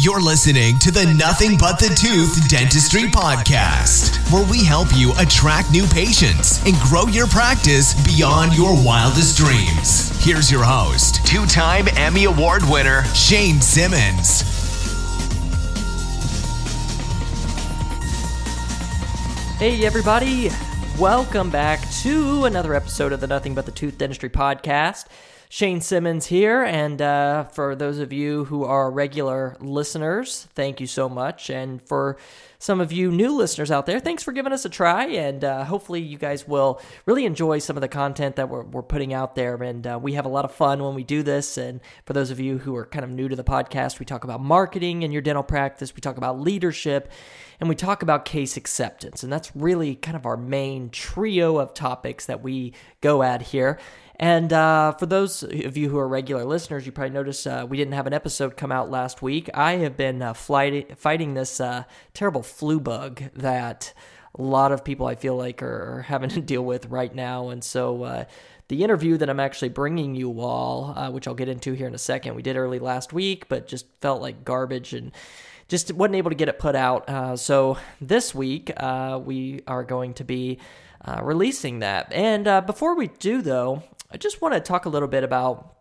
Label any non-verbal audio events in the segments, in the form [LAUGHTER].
You're listening to the Nothing But the Tooth Dentistry Podcast, where we help you attract new patients and grow your practice beyond your wildest dreams. Here's your host, two time Emmy Award winner, Shane Simmons. Hey, everybody. Welcome back to another episode of the Nothing But the Tooth Dentistry Podcast. Shane Simmons here, and uh, for those of you who are regular listeners, thank you so much. And for some of you new listeners out there, thanks for giving us a try. And uh, hopefully, you guys will really enjoy some of the content that we're, we're putting out there. And uh, we have a lot of fun when we do this. And for those of you who are kind of new to the podcast, we talk about marketing in your dental practice, we talk about leadership, and we talk about case acceptance. And that's really kind of our main trio of topics that we go at here. And uh, for those of you who are regular listeners, you probably noticed uh, we didn't have an episode come out last week. I have been uh, flight- fighting this uh, terrible flu bug that a lot of people I feel like are having [LAUGHS] to deal with right now. And so uh, the interview that I'm actually bringing you all, uh, which I'll get into here in a second, we did early last week, but just felt like garbage and just wasn't able to get it put out. So this week we are going to be uh, releasing that. And uh, before we do, though, I just want to talk a little bit about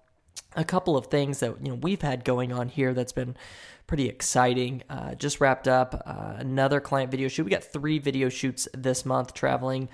a couple of things that you know we've had going on here that's been pretty exciting. Uh, just wrapped up uh, another client video shoot. We got three video shoots this month, traveling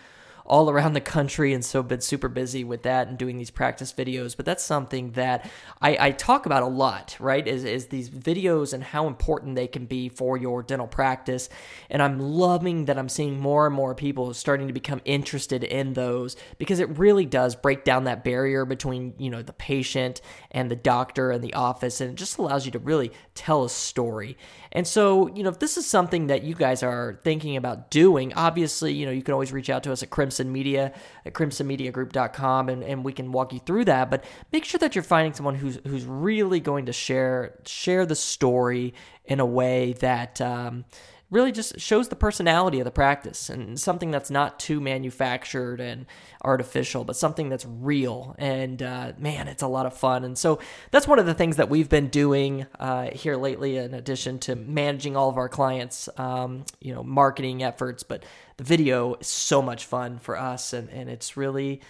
all around the country and so been super busy with that and doing these practice videos. But that's something that i, I talk about a lot right is, is these videos and how important they can be for your dental practice. And i'm loving that i'm seeing more and more people starting to become interested in those because it really does break down that barrier between you know the patient and the doctor and the office. And it just allows you to really tell a story. And so, you know, if this is something that you guys are thinking about doing, obviously, you know, you can always reach out to us at Crimson Media at crimsonmediagroup.com and, and we can walk you through that. But make sure that you're finding someone who's who's really going to share share the story in a way that um, really just shows the personality of the practice and something that's not too manufactured and artificial, but something that's real. And uh, man, it's a lot of fun. And so that's one of the things that we've been doing uh, here lately, in addition to managing all of our clients, um, you know, marketing efforts. But the video is so much fun for us, and, and it's really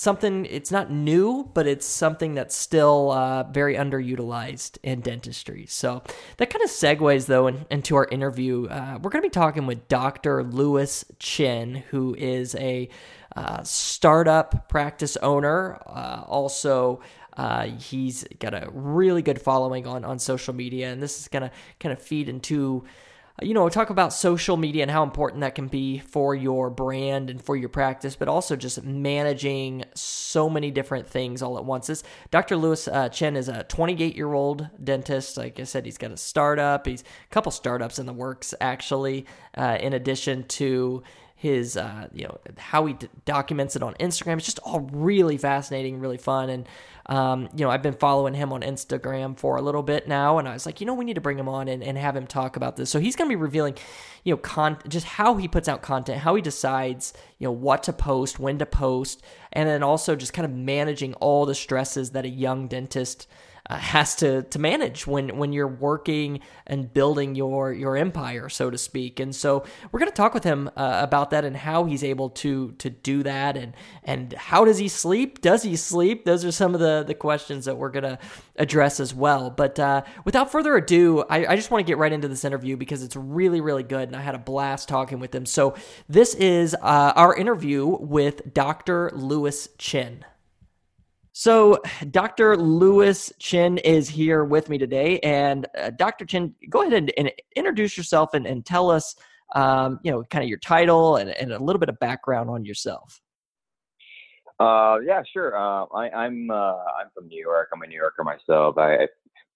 something it's not new but it's something that's still uh, very underutilized in dentistry. So that kind of segues though in, into our interview. Uh, we're going to be talking with dr lewis chen who is a uh, startup practice owner. Uh, also uh, he's got a really good following on, on social media and this is going to kind of feed into you know, talk about social media and how important that can be for your brand and for your practice, but also just managing so many different things all at once. This Dr. Lewis uh, Chen is a 28 year old dentist. Like I said, he's got a startup. He's a couple startups in the works actually. Uh, in addition to his uh, you know how he d- documents it on Instagram. It's just all really fascinating, really fun, and um, you know I've been following him on Instagram for a little bit now, and I was like, you know, we need to bring him on and, and have him talk about this. So he's going to be revealing, you know, con- just how he puts out content, how he decides, you know, what to post, when to post, and then also just kind of managing all the stresses that a young dentist uh, has to to manage when when you're working and building your your empire, so to speak. And so we're going to talk with him uh, about that and how he's able to to do that and and how does he sleep? Does he sleep? Those are some of the the questions that we're going to address as well. But uh, without further ado, I, I just want to get right into this interview because it's really really good and I had a blast talking with him. So this is uh, our interview with Dr. Lewis Chen. So, Dr. Lewis Chen is here with me today. And uh, Dr. Chen, go ahead and, and introduce yourself and, and tell us, um, you know, kind of your title and, and, a little bit of background on yourself. Uh, yeah, sure. Uh, I, am I'm, uh, I'm from New York. I'm a New Yorker myself. I,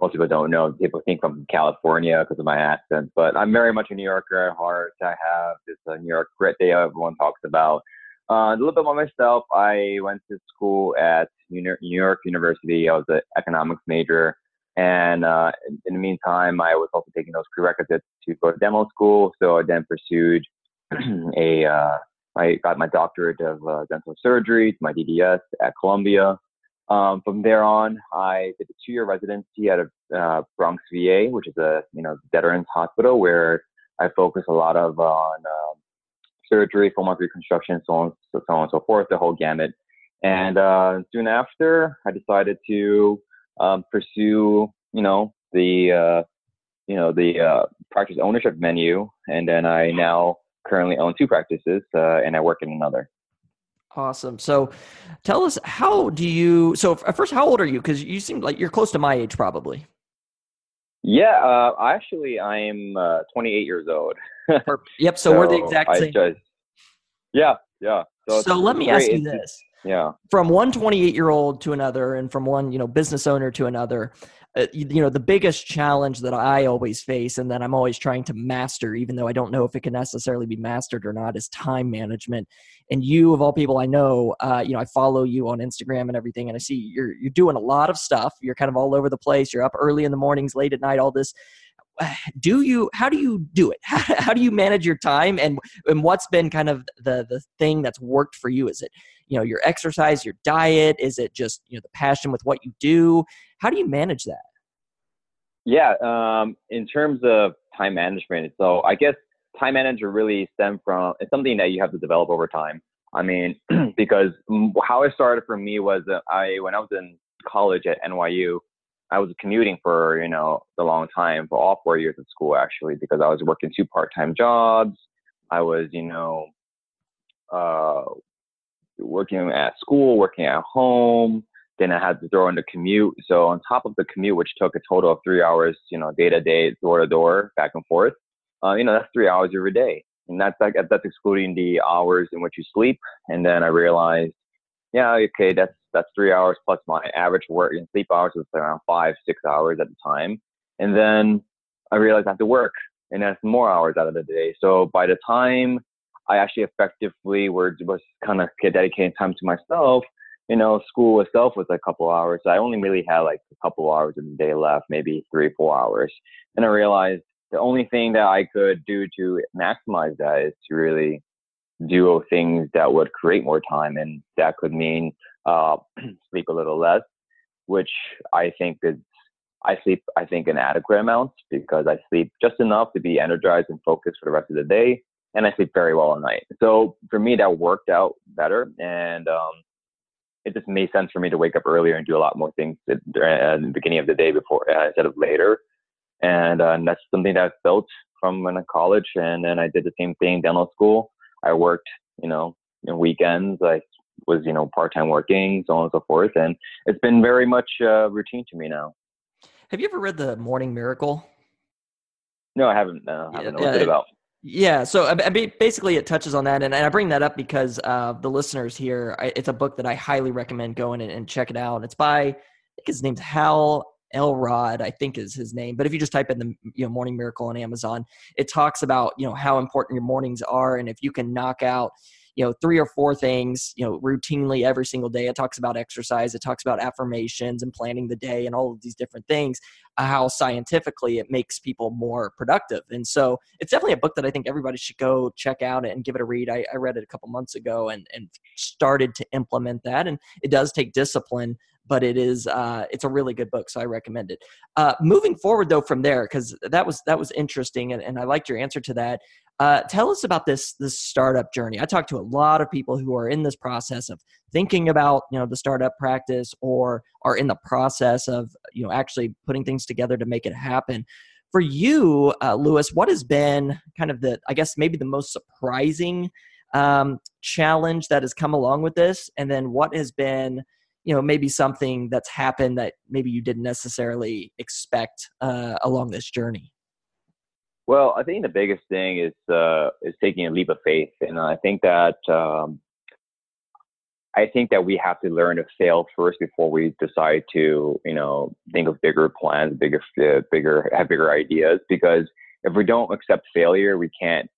most people don't know. People think I'm from California because of my accent, but I'm very much a New Yorker at heart. I have this uh, New York grit that everyone talks about. Uh, a little bit about myself. I went to school at New York University. I was an economics major. And uh, in, the meantime, I was also taking those prerequisites to go to dental school. So I then pursued [CLEARS THROAT] a, uh, I got my doctorate of uh, dental surgery, my DDS at Columbia. Um, from there on, I did a two-year residency at a uh, Bronx VA, which is a you know veterans hospital where I focus a lot of on um, surgery, full mouth reconstruction, so on, so, so on and so forth, the whole gamut. And uh, soon after, I decided to um, pursue, you know, the uh, you know the uh, practice ownership menu, and then I now currently own two practices, uh, and I work in another. Awesome. So, tell us how do you? So, first, how old are you? Because you seem like you're close to my age, probably. Yeah, uh, actually, I'm uh, 28 years old. [LAUGHS] yep. So, so, we're the exact same. Just, yeah, yeah. So, so let me ask you this: yeah from one 28 year old to another and from one you know business owner to another uh, you, you, know the biggest challenge that i always face and that i'm always trying to master even though i don't know if it can necessarily be mastered or not is time management. And you of all people i know uh, you know i follow you on instagram and everything and i see you're you're doing a lot of stuff. You're kind of all over the place. You're up early in the mornings late at night all this. [SIGHS] Do you how do you do it? [LAUGHS] How, how do you manage your time? And and what's been kind of the the thing that's worked for you? Is it you know your exercise your diet? Is it just you know the passion with what you do how do you manage that? Yeah um, in terms of time management so i guess time management really stem from it's something that you have to develop over time. I mean [CLEARS THROAT] because how it started for me was that i when i was in college at nyu i was commuting for you know a long time for all four years of school actually because i was working two part-time jobs. I was you know uh, working at school, working at home. Then I had to throw in the commute. So on top of the commute, which took a total of three hours, you know, day to day, door to door, back and forth, uh, you know, that's three hours every day. And that's like, that's excluding the hours in which you sleep. And then I realized, yeah, okay, that's, that's three hours plus my average work and sleep hours was around five, six hours at the time. And then I realized I have to work and that's more hours out of the day. So by the time I actually effectively were was kind of dedicating time to myself. You know, school itself was a couple hours. I only really had like a couple hours of the day left, maybe three, four hours. And I realized the only thing that I could do to maximize that is to really do things that would create more time, and that could mean uh, [CLEARS THROAT] sleep a little less, which I think is I sleep I think an adequate amount because I sleep just enough to be energized and focused for the rest of the day and I sleep very well at night. So for me, that worked out better, and um, it just made sense for me to wake up earlier and do a lot more things at, at the beginning of the day before uh, instead of later. And, uh, and that's something that I built from when I college, and then I did the same thing dental school. I worked, you know, in weekends. I was, you know, part time working, so on and so forth, and it's been very much uh, routine to me now. Have you ever read the Morning Miracle? No, I haven't. No, I haven't. Yeah, What's it about? Yeah, so basically it touches on that, and I bring that up because uh, the listeners here, it's a book that I highly recommend going and check it out. It's by, I think his name's Hal Elrod, I think is his name. But if you just type in the you know Morning Miracle on Amazon, it talks about you know how important your mornings are, and if you can knock out you know three or four things you know routinely every single day. It talks about exercise it talks about affirmations and planning the day and all of these different things uh, how scientifically it makes people more productive. And so it's definitely a book that i think everybody should go check out and give it a read. I, I read it a couple months ago and, and started to implement that and it does take discipline but it is uh, it's a really good book so i recommend it. Uh, moving forward though from there because that was that was interesting and, and i liked your answer to that uh, tell us about this this startup journey. I talk to a lot of people who are in this process of thinking about you know the startup practice or are in the process of you know actually putting things together to make it happen. For you, uh, Lewis, what has been kind of the I guess maybe the most surprising um, challenge that has come along with this, and then what has been you know maybe something that's happened that maybe you didn't necessarily expect uh, along this journey well, I think the biggest thing is uh, is taking a leap of faith, and I think that um, I think that we have to learn to fail first before we decide to, you know, think of bigger plans, bigger, uh, bigger, have bigger ideas. Because if we don't accept failure, we can't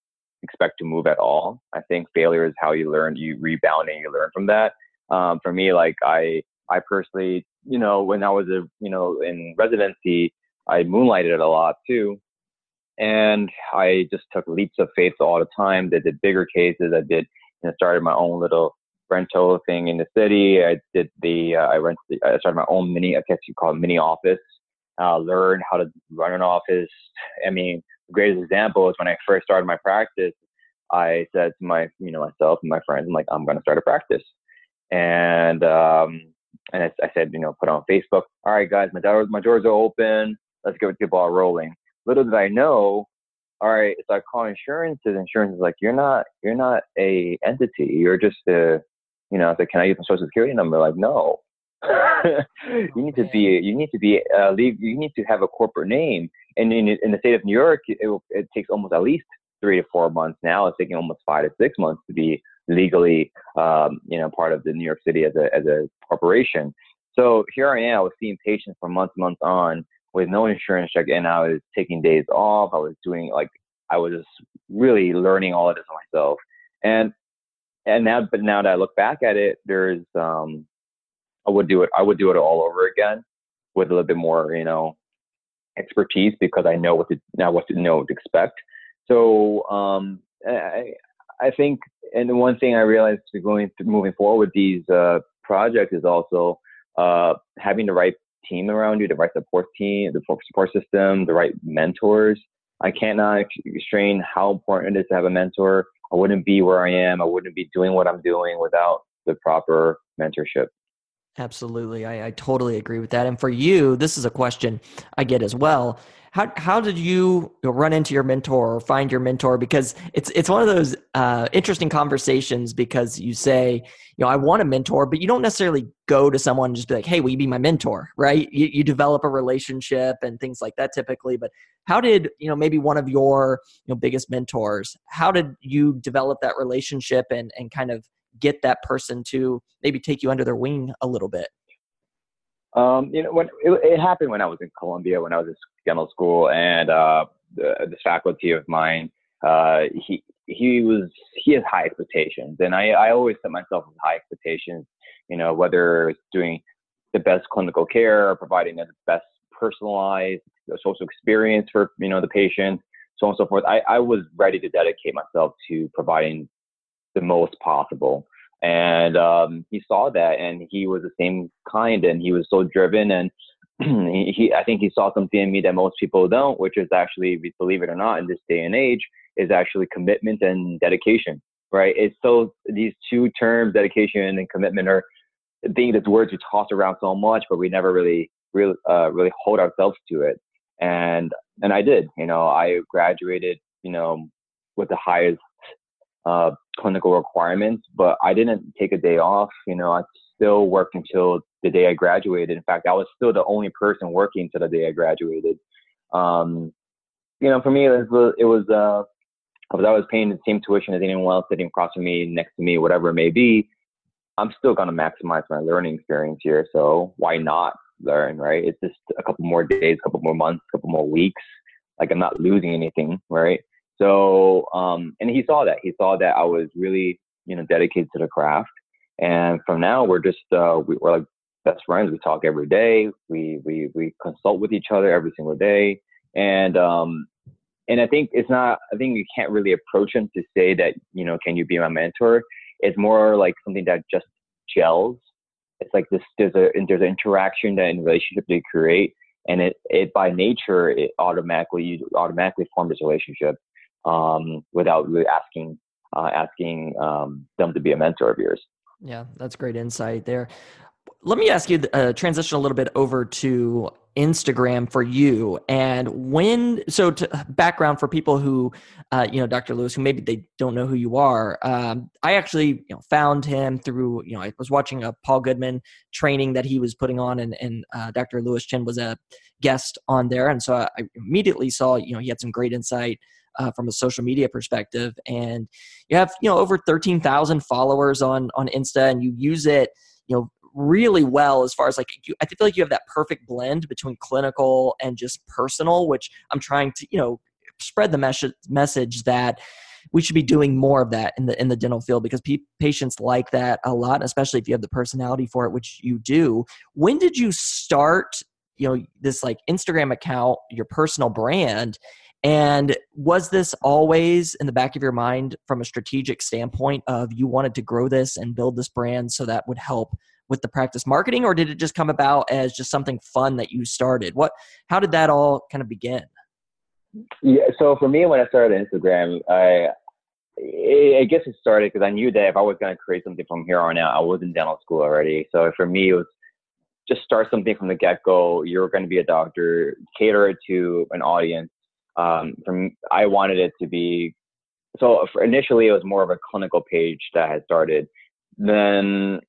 expect to move at all. I think failure is how you learn. You rebound and you learn from that. Um, for me, like I, I personally, you know, when I was a, you know, in residency, I moonlighted a lot too and I just took leaps of faith all the time. I did bigger cases. I did, you know, started my own little rental thing in the city. I did the, uh, I rented, I started my own mini, I guess you call it mini office uh, learn how to run an office. I mean, the greatest example is when I first started my practice. I said to my, you know, myself and my friends, I'm like, I'm going to start a practice, and um, and I, I, said, you know, put on Facebook. All right, guys, my doors, my doors are open. Let's get the ball rolling. Little did I know, all right, so I call insurance. And insurance is like, you're not, you're not a entity. You're just a, you know, I said, can I use my social security number? Like, no. [LAUGHS] you need to be, you need to be, uh, leave, you need to have a corporate name. And in, in the state of New York, it, it takes almost at least three to four months now. It's taking almost five to six months to be legally, um, you know, part of the New York City as a, as a corporation. So here I am, I was seeing patients for months, months on with no insurance check, and I was taking days off. I was doing like I was just really learning all of this myself, and and now, but now that I look back at it, there's um, I would do it. I would do it all over again with a little bit more, you know, expertise because I know what to now what to know to expect. So um, I, I think, and one thing I realized going moving forward with these uh, projects is also uh, having the right team around you, the right support team, the support system, the right mentors. I cannot strain how important it is to have a mentor. I wouldn't be where I am. I wouldn't be doing what I'm doing without the proper mentorship. Absolutely. I, I totally agree with that. And for you, this is a question I get as well how how did you run into your mentor or find your mentor? Because it's it's one of those uh, interesting conversations because you say, you know, I want a mentor, but you don't necessarily go to someone and just be like, hey, will you be my mentor? Right? You, you develop a relationship and things like that typically. But how did you know maybe one of your you know biggest mentors? How did you develop that relationship and and kind of get that person to maybe take you under their wing a little bit? Um, you know, when it, it, happened when I was in Columbia, when I was in dental school, and uh, the, this faculty of mine, uh, he he was he has high expectations, and I I always set myself with high expectations. You know, whether it's doing the best clinical care or providing the best personalized social experience for you know the patient, so on and so forth. I I was ready to dedicate myself to providing the most possible and um, he saw that and he was the same kind and he was so driven and [CLEARS THROAT] he, he, i think he saw something in me that most people don't which is actually believe it or not in this day and age is actually commitment and dedication right? It's so these two terms dedication and commitment are things that's words we toss around so much but we never really really uh, really hold ourselves to it. And and i did you know i graduated you know with the highest uh, clinical requirements, but I didn't take a day off. You know, I still worked until the day I graduated. In fact, I was still the only person working until the day I graduated. Um, you know, for me, it was, it was uh, I was paying the same tuition as anyone else sitting across from me, next to me, whatever it may be. I'm still going to maximize my learning experience here. So why not learn, right? It's just a couple more days, a couple more months, a couple more weeks. Like I'm not losing anything, right? So, um, and he saw that. He saw that I was really, you know, dedicated to the craft. And from now, we're just uh, we, are like best friends. We talk every day. We we we consult with each other every single day. And um, and I think it's not. I think you can't really approach him to say that you know, can you be my mentor? It's more like something that just gels. It's like this. There's a there's an interaction that in relationship they create, and it it by nature it automatically you automatically form this relationship um, without really asking uh, asking um, them to be a mentor of yours. Yeah, that's great insight there. Let me ask you uh, transition a little bit over to Instagram for you and when so to background for people who uh, you know Dr. Lewis who maybe they don't know who you are um, I actually you know found him through you know I was watching a Paul Goodman training that he was putting on and, and uh, Dr. Lewis Chen was a guest on there and so I immediately saw you know he had some great insight uh, from a social media perspective. And you have you know over thirteen thousand followers on on Insta, and you use it you know really well as far as like you, I feel like you have that perfect blend between clinical and just personal, which I'm trying to you know spread the mes- message that we should be doing more of that in the in the dental field because patients like that a lot especially if you have the personality for it which you do when did you start you know this like instagram account your personal brand and was this always in the back of your mind from a strategic standpoint of you wanted to grow this and build this brand so that would help with the practice marketing, or did it just come about as just something fun that you started? What, how did that all kind of begin? Yeah, so for me, when I started Instagram, I I guess it started because I knew that if I was going to create something from here on out, I was in dental school already. So for me, it was just start something from the get go. You're going to be a doctor, cater it to an audience. Um, from I wanted it to be so initially it was more of a clinical page that had started. Then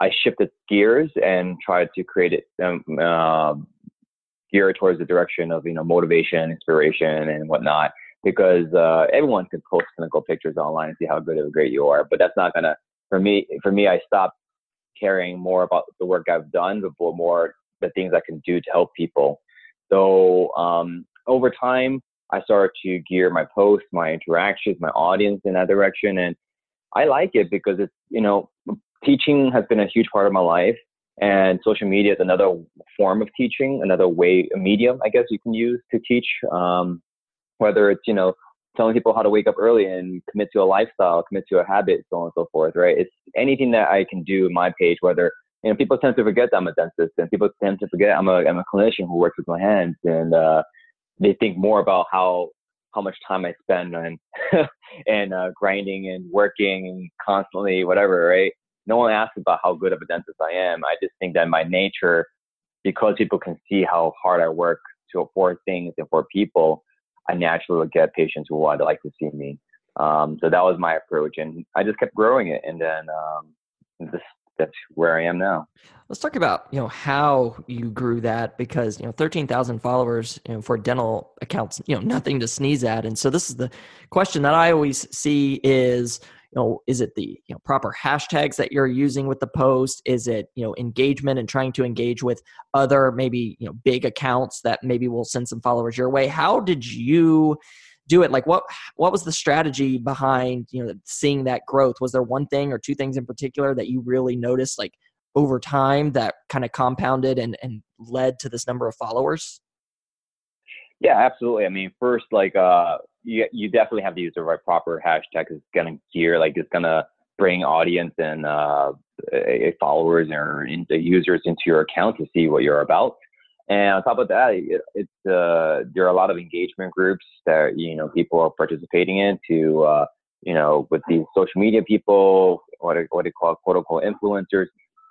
I shifted gears and tried to create it um, uh, gear towards the direction of you know motivation, inspiration, and whatnot. Because uh, everyone can post clinical pictures online and see how good or great you are, but that's not gonna for me. For me, I stopped caring more about the work I've done, but more the things I can do to help people. So um, over time, I started to gear my posts, my interactions, my audience in that direction, and I like it because it's you know teaching has been a huge part of my life, and social media is another form of teaching, another way, a medium I guess you can use to teach. Um, whether it's you know telling people how to wake up early and commit to a lifestyle, commit to a habit, so on and so forth, right? It's anything that I can do in my page, whether, you know, people tend to forget that I'm a dentist and people tend to forget I'm a, I'm a clinician who works with my hands and, uh, they think more about how, how much time I spend on [LAUGHS] and, uh, grinding and working and constantly whatever, right? No one asks about how good of a dentist I am. I just think that my nature, because people can see how hard I work to for things and for people, I naturally would get patients who would like to see me. Um, so that was my approach, and I just kept growing it, and then um, this, that's where I am now. Let's talk about you know how you grew that because you know thirteen thousand followers you know, for dental accounts you know nothing to sneeze at, and so this is the question that I always see is you know is it the you know proper hashtags that you're using with the post? Is it you know engagement and trying to engage with other maybe you know big accounts that maybe will send some followers your way? How did you do it like what what was the strategy behind you know seeing that growth was there one thing or two things in particular that you really noticed like over time that kind of compounded and and led to this number of followers yeah absolutely i mean first like uh you you definitely have to use the right proper hashtag. It's gonna gear like it's gonna bring audience and uh, followers or users into your account to see what you're about. And on top of that, it, it's uh, there are a lot of engagement groups that you know people are participating in to uh, you know with these social media people, what what they call quote unquote influencers.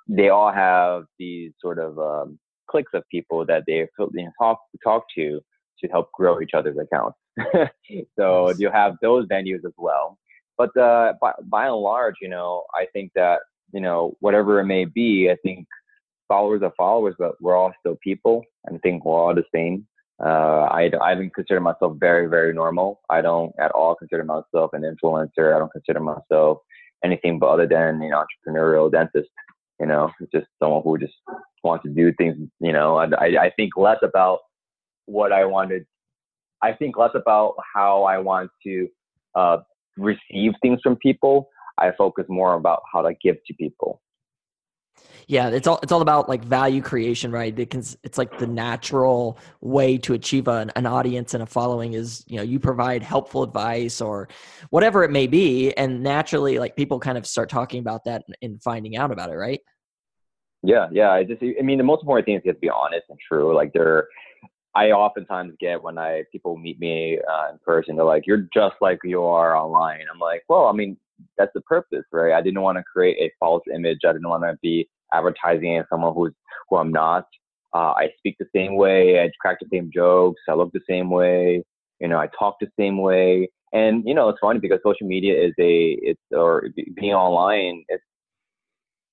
They all have these sort of um, cliques of people that they talk talk to to help grow each other's accounts. [LAUGHS] so you have those venues as well. But uh, by, by and large, you know, I think that, you know, whatever it may be, I think followers are followers, but we're all still people. I think we're all the same. Uh, I, I don't consider myself very, very normal. I don't at all consider myself an influencer. I don't consider myself anything but other than an entrepreneurial dentist. You know, just someone who just wants to do things. You know, I, I think less about what I wanted I think less about how I want to uh, receive things from people. I focus more about how to give to people. Yeah, it's all it's all about like value creation, right? Because it's like the natural way to achieve an, an audience and a following is you know you provide helpful advice or whatever it may be, and naturally like people kind of start talking about that and finding out about it, right? Yeah, yeah. I just I mean the most important thing is to be honest and true. Like there I oftentimes get when I people meet me uh, in person, they're like, "You're just like you are online." I'm like, "Well, I mean, that's the purpose, right? I didn't want to create a false image. I didn't want to be advertising as someone who's who I'm not. Uh, I speak the same way. I crack the same jokes. I look the same way. You know, I talk the same way. And you know, it's funny because social media is a it's or being online. It's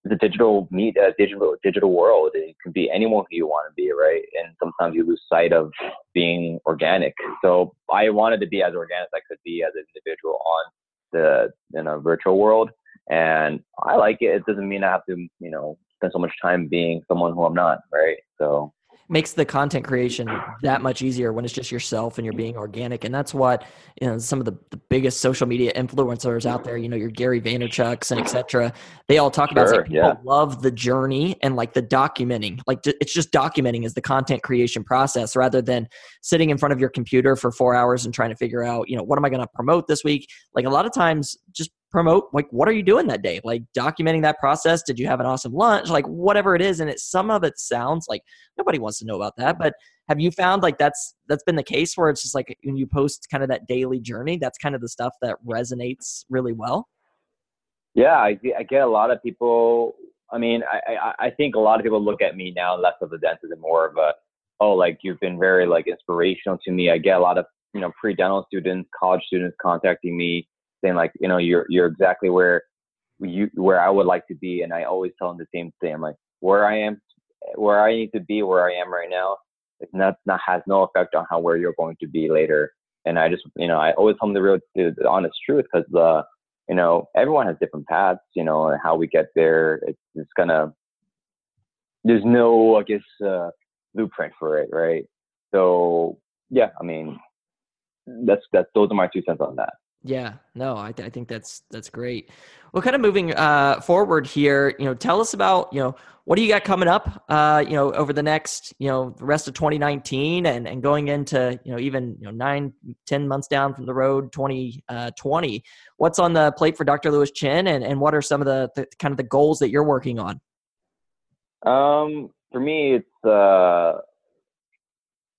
the digital meet uh, digital digital world. It can be anyone who you want to be, right? And sometimes you lose sight of being organic. So I wanted to be as organic as I could be as an individual on the in a virtual world, and I like it. It doesn't mean I have to, you know, spend so much time being someone who I'm not, right? So makes the content creation that much easier when it's just yourself and you're being organic. And that's what you know some of the, the biggest social media influencers out there you know your gary vaynerchuk's and etc they all talk sure, about like, people yeah. love the journey and like the documenting. Like it's just documenting is the content creation process rather than sitting in front of your computer for four hours and trying to figure out you know what am i going to promote this week? Like a lot of times just promote like what are you doing that day? Like documenting that process did you have an awesome lunch? Like whatever it is and it some of it sounds like nobody wants to know about that but have you found like that's that's been the case where it's just like when you post kind of that daily journey that's kind of the stuff that resonates really well? Yeah i, I get a lot of people i mean I, I i think a lot of people look at me now less of a dentist and more of a oh like you've been very like inspirational to me. I get a lot of you know pre-dental students college students contacting me saying like, you know, you're you're exactly where you where I would like to be, and I always tell them the same thing. I'm like, where I am, where I need to be, where I am right now, it's not not has no effect on how where you're going to be later. And I just, you know, I always tell them the real, the, the honest truth because the, you know, everyone has different paths, you know, and how we get there. It's, it's gonna, there's no, I guess, uh, blueprint for it, right? So yeah, I mean, that's that's those are my two cents on that. Yeah, no, I, th- I think that's that's great. Well, kind of moving uh, forward here, you know, tell us about you know what do you got coming up, uh, you know, over the next you know the rest of 2019 and and going into you know even you know nine ten months down from the road 2020. Uh, What's on the plate for Dr. Lewis Chen, and and what are some of the, the kind of the goals that you're working on? Um, for me, it's uh,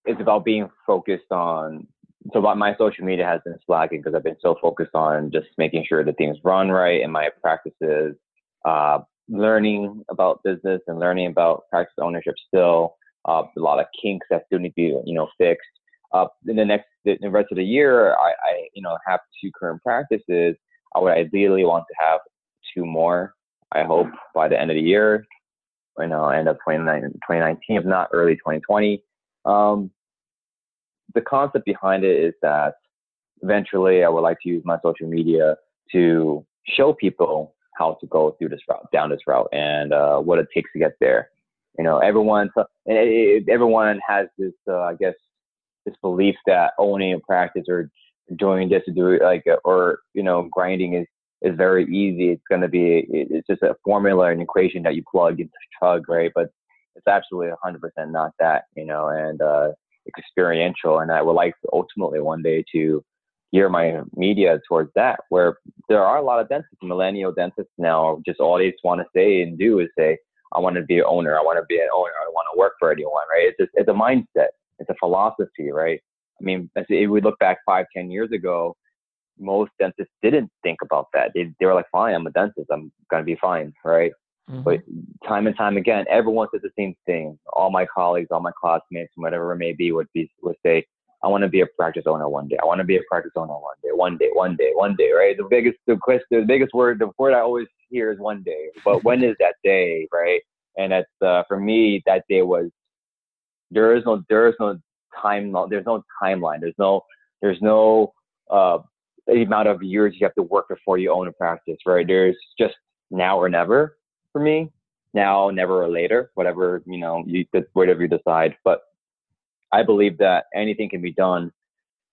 it's about being focused on so but my social media has been slacking because I've been so focused on just making sure that things run right in my practices, uh, learning about business and learning about practice ownership still. Uh, a lot of kinks that still need to be, you know, fixed. Uh, in the next, the rest of the year, I, I, you know, have two current practices. I would ideally want to have two more. I hope by the end of the year, you know, end of 2019, if not early 2020. Um, the concept behind it is that eventually I would like to use my social media to show people how to go through this route, down this route, and uh, what it takes to get there. You know, everyone, and everyone has this, uh, I guess, this belief that owning a practice or doing this to do it like, or you know, grinding is is very easy. It's going to be, it's just a formula and equation that you plug into Chug, right? But it's absolutely 100% not that, you know, and uh, experiential. And I would like ultimately one day to gear my media towards that, where there are a lot of dentists, millennial dentists now, just all they just want to say and do is say, I want to be an owner. I want to be an owner. I don't want to work for anyone, right? It's just, it's a mindset. It's a philosophy, right? I mean, if we look back five, ten years ago, most dentists didn't think about that. They, they were like, fine, I'm a dentist. I'm going to be fine, right? Mm-hmm. But time and time again, everyone says the same thing. All my colleagues, all my classmates, whatever it may be, would be would say, "I want to be a practice owner one day. I want to be a practice owner one day. One day, one day, one day." Right? The biggest, the question, the biggest word, the word I always hear is one day. But when is that day? Right? And that's uh, for me. That day was there is no there is no time. There's no timeline. There's no there's no uh, amount of years you have to work before you own a practice. Right? There's just now or never for me. Now, never or later, whatever you know, you whatever you decide. But I believe that anything can be done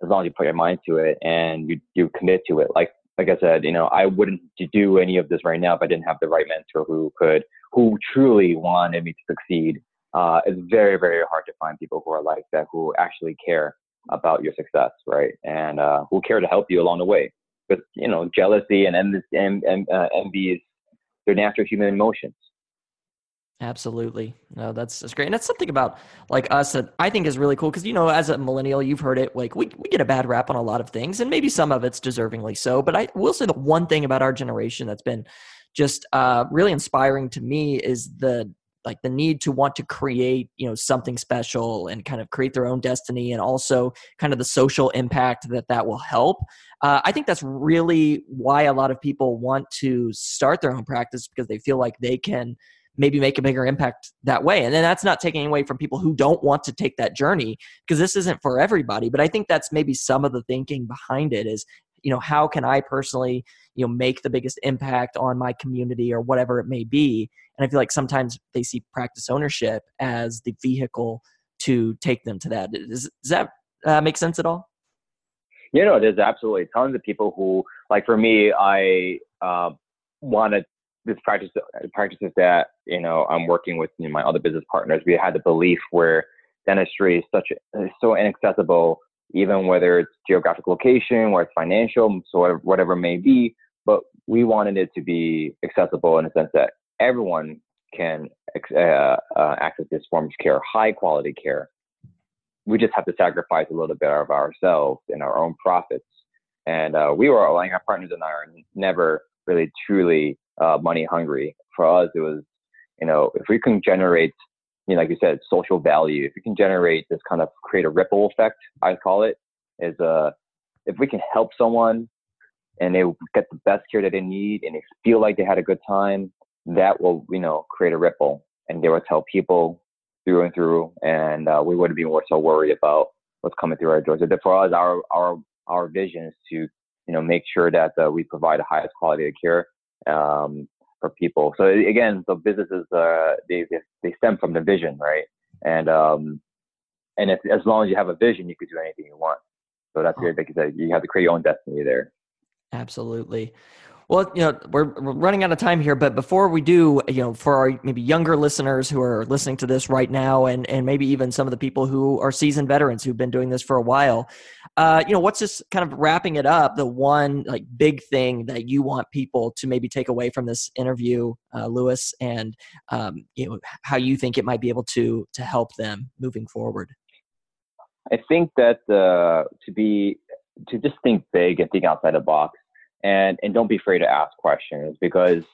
as long as you put your mind to it and you you commit to it. Like like I said, you know, I wouldn't do any of this right now if I didn't have the right mentor who could, who truly wanted me to succeed. Uh, it's very, very hard to find people who are like that, who actually care about your success, right? And uh, who care to help you along the way. Because, you know, jealousy and envy, and, uh, envy is they're natural human emotions. Absolutely. No, that's that's great. And that's something about like us that I think is really cool because you know, as a millennial, you've heard it, like we we get a bad rap on a lot of things, and maybe some of it's deservingly so. But I will say the one thing about our generation that's been just uh, really inspiring to me is the like the need to want to create you know something special and kind of create their own destiny and also kind of the social impact that that will help. Uh, i think that's really why a lot of people want to start their own practice because they feel like they can maybe make a bigger impact that way. And then that's not taking away from people who don't want to take that journey because this isn't for everybody but i think that's maybe some of the thinking behind it is you know how can i personally you know make the biggest impact on my community or whatever it may be? And i feel like sometimes they see practice ownership as the vehicle to take them to that. Does, does that uh, make sense at all? You know there's absolutely. Tons of people who like for me i uh, wanted this practice practices that you know i'm working with you know, my other business partners. We had the belief where dentistry is such a, so inaccessible even whether it's geographic location or it's financial, so whatever it may be. But we wanted it to be accessible in the sense that everyone can uh, uh, access this form of care, high quality care. We just have to sacrifice a little bit of ourselves and our own profits. And uh, we were like our partners and I are never really truly uh, money hungry. For us, it was you know if we can generate you know, like you said, social value. If we can generate this kind of create a ripple effect, I call it, is uh, if we can help someone and they get the best care that they need and they feel like they had a good time, that will, you know, create a ripple and they will tell people through and through. And uh, we wouldn't be more so worried about what's coming through our doors. So for us, our, our, our vision is to, you know, make sure that uh, we provide the highest quality of care. Um, for people. So again, so businesses uh, they they stem from the vision, right? And um, and if as long as you have a vision, you could do anything you want. So that's good. Like you said, you have to create your own destiny there. Absolutely. Well, you know, we're, we're running out of time here, but before we do, you know, for our maybe younger listeners who are listening to this right now, and and maybe even some of the people who are seasoned veterans who've been doing this for a while, uh, you know, what's just kind of wrapping it up? The one like big thing that you want people to maybe take away from this interview, uh, Lewis, and um, you know how you think it might be able to to help them moving forward. I think that uh, to be to just think big and think outside the box and and don't be afraid to ask questions because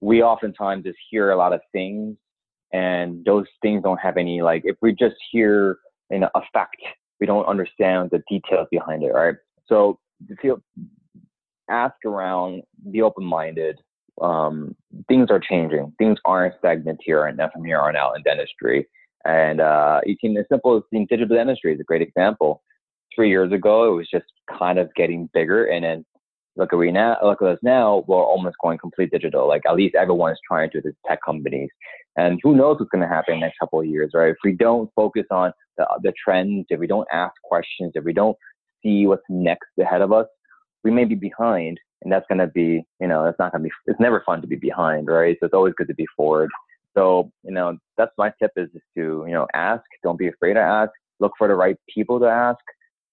we oftentimes just hear a lot of things and those things don't have any like if we just hear an effect we don't understand the details behind it right? So feel ask around be open-minded. Um, things are changing. Things aren't stagnant here and from here on out in dentistry. And uh, you can as simple as in digital dentistry is a great example. Three years ago it was just kind of getting bigger and then look at we now look at us now we're almost going complete digital. Like at least everyone's trying to the tech companies. And who knows what's going to happen in the next couple of years right? If we don't focus on the, the trends if we don't ask questions if we don't see what's next ahead of us we may be behind. And that's going to be you know it's not going to be it's never fun to be behind right? So it's always good to be forward. So you know that's my tip is just to you know ask. Don't be afraid to ask. Look for the right people to ask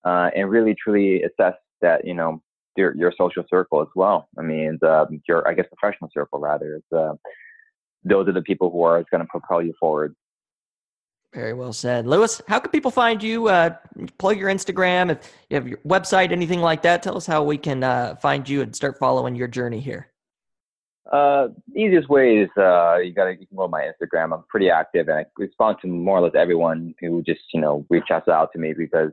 uh, and really truly assess that you know your your social circle as well. I mean, um, your I guess professional circle rather. It's, uh, those are the people who are going to propel you forward. Very well said, Lewis. How can people find you? Uh, plug your Instagram, if you have your website, anything like that. Tell us how we can uh, find you and start following your journey here. Uh, easiest way is uh, you gotta you can go to my Instagram. I'm pretty active and I respond to more or less everyone who just you know reaches out to me because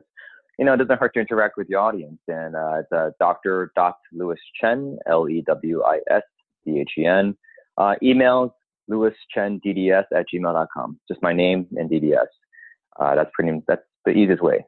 you know, it doesn't hurt to interact with the audience. And uh, it's uh, Dr. Lewis Chen, L E W I S C H E N. Uh, emails lewischendds at gmail.com. Just my name and DDS. Uh, that's pretty. That's the easiest way.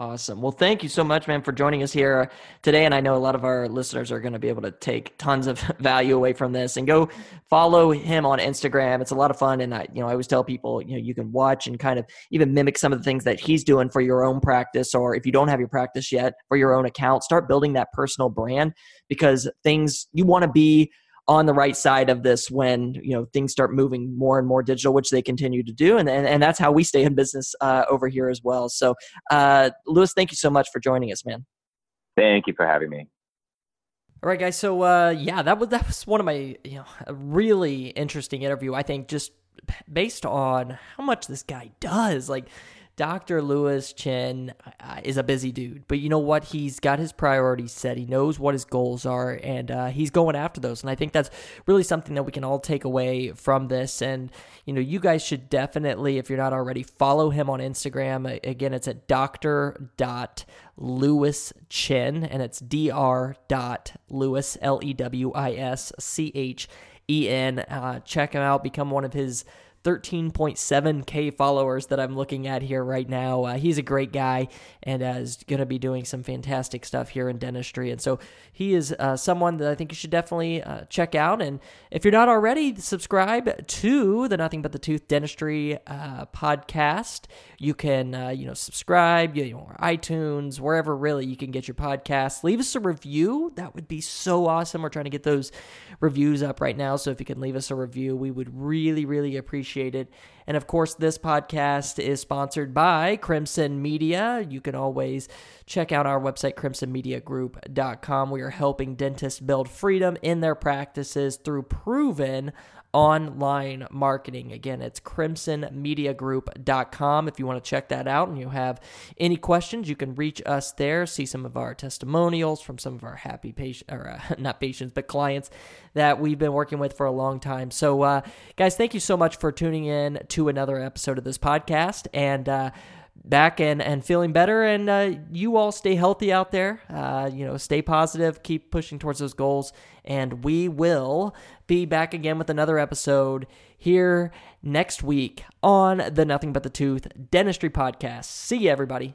Awesome. Well, thank you so much, man, for joining us here today. And I know a lot of our listeners are going to be able to take tons of [LAUGHS] value away from this and go follow him on Instagram. It's a lot of fun. And I, you know, I always tell people, you know, you can watch and kind of even mimic some of the things that he's doing for your own practice. Or if you don't have your practice yet for your own account, start building that personal brand because things you want to be on the right side of this when you know things start moving more and more digital, which they continue to do, and and, and that's how we stay in business uh, over here as well. So, uh, Lewis, thank you so much for joining us, man. Thank you for having me. All right, guys. So, uh, yeah, that was that was one of my you know a really interesting interview. I think just based on how much this guy does, like Dr. Lewis Chen uh, is a busy dude, but you know what? He's got his priorities set. He knows what his goals are, and uh, he's going after those. And I think that's really something that we can all take away from this. And you know, you guys should definitely, if you're not already, follow him on Instagram. Again, it's at Dot Lewis Chen, and it's Dr. Lewis L E W I S C H E N. Uh, check him out. Become one of his 13.7k followers that I'm looking at here right now. Uh, he's a great guy and uh, is going to be doing some fantastic stuff here in dentistry. And so he is uh, someone that I think you should definitely uh, check out. And if you're not already, subscribe to the Nothing But the Tooth Dentistry uh, podcast. You can, uh, you know, subscribe, you know, iTunes, wherever really you can get your podcast. Leave us a review. That would be so awesome. We're trying to get those reviews up right now. So if you can leave us a review, we would really, really appreciate appreciated. And of course, this podcast is sponsored by Crimson Media. You can always check out our website, crimsonmediagroup.com. We are helping dentists build freedom in their practices through proven online marketing. Again, it's crimsonmediagroup.com. If you want to check that out and you have any questions, you can reach us there, see some of our testimonials from some of our happy patients, or uh, [LAUGHS] not patients, but clients that we've been working with for a long time. So, uh, guys, thank you so much for tuning in to another episode of this podcast. And, uh, back and, and feeling better. And uh, you all stay healthy out there. Uh, you know, stay positive, keep pushing towards those goals. And we will be back again with another episode here next week on the Nothing But the Tooth Dentistry Podcast. See you, everybody.